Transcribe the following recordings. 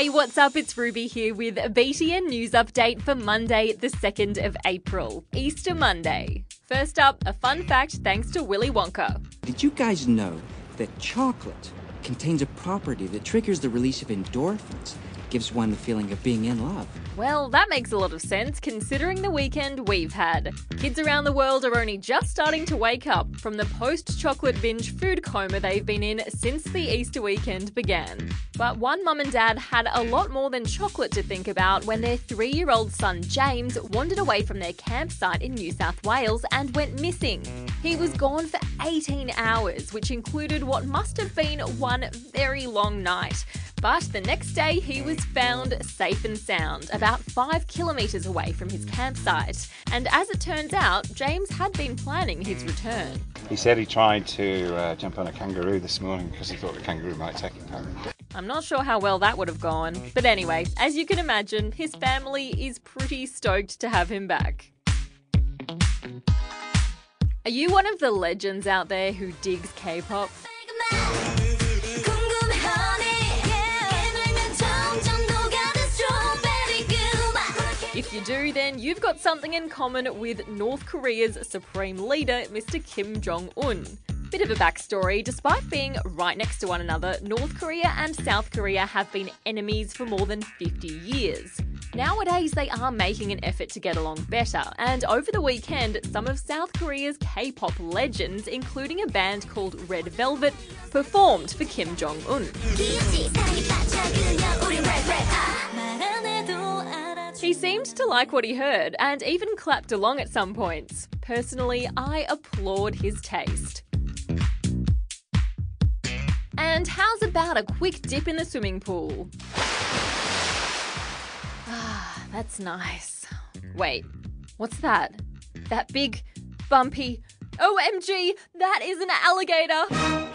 Hey, what's up? It's Ruby here with a BTN news update for Monday, the 2nd of April, Easter Monday. First up, a fun fact thanks to Willy Wonka. Did you guys know that chocolate contains a property that triggers the release of endorphins, gives one the feeling of being in love? Well, that makes a lot of sense considering the weekend we've had. Kids around the world are only just starting to wake up from the post chocolate binge food coma they've been in since the Easter weekend began. But one mum and dad had a lot more than chocolate to think about when their three year old son James wandered away from their campsite in New South Wales and went missing. He was gone for 18 hours, which included what must have been one very long night. But the next day, he was found safe and sound, about five kilometres away from his campsite. And as it turns out, James had been planning his return. He said he tried to uh, jump on a kangaroo this morning because he thought the kangaroo might take him home. I'm not sure how well that would have gone. But anyway, as you can imagine, his family is pretty stoked to have him back. Are you one of the legends out there who digs K pop? Do, then you've got something in common with North Korea's supreme leader, Mr. Kim Jong un. Bit of a backstory despite being right next to one another, North Korea and South Korea have been enemies for more than 50 years. Nowadays, they are making an effort to get along better, and over the weekend, some of South Korea's K pop legends, including a band called Red Velvet, performed for Kim Jong un. He seemed to like what he heard and even clapped along at some points. Personally, I applaud his taste. And how's about a quick dip in the swimming pool? Ah, that's nice. Wait, what's that? That big, bumpy. OMG, that is an alligator!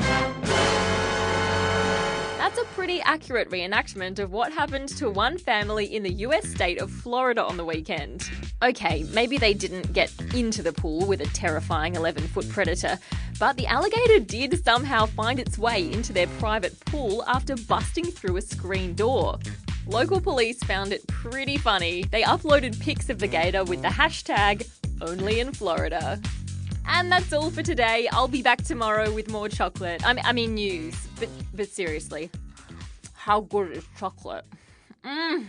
That's a pretty accurate reenactment of what happened to one family in the US state of Florida on the weekend. Okay, maybe they didn't get into the pool with a terrifying 11 foot predator, but the alligator did somehow find its way into their private pool after busting through a screen door. Local police found it pretty funny. They uploaded pics of the gator with the hashtag only in Florida. And that's all for today. I'll be back tomorrow with more chocolate. I mean, I mean news. But but seriously, how good is chocolate? Mmm.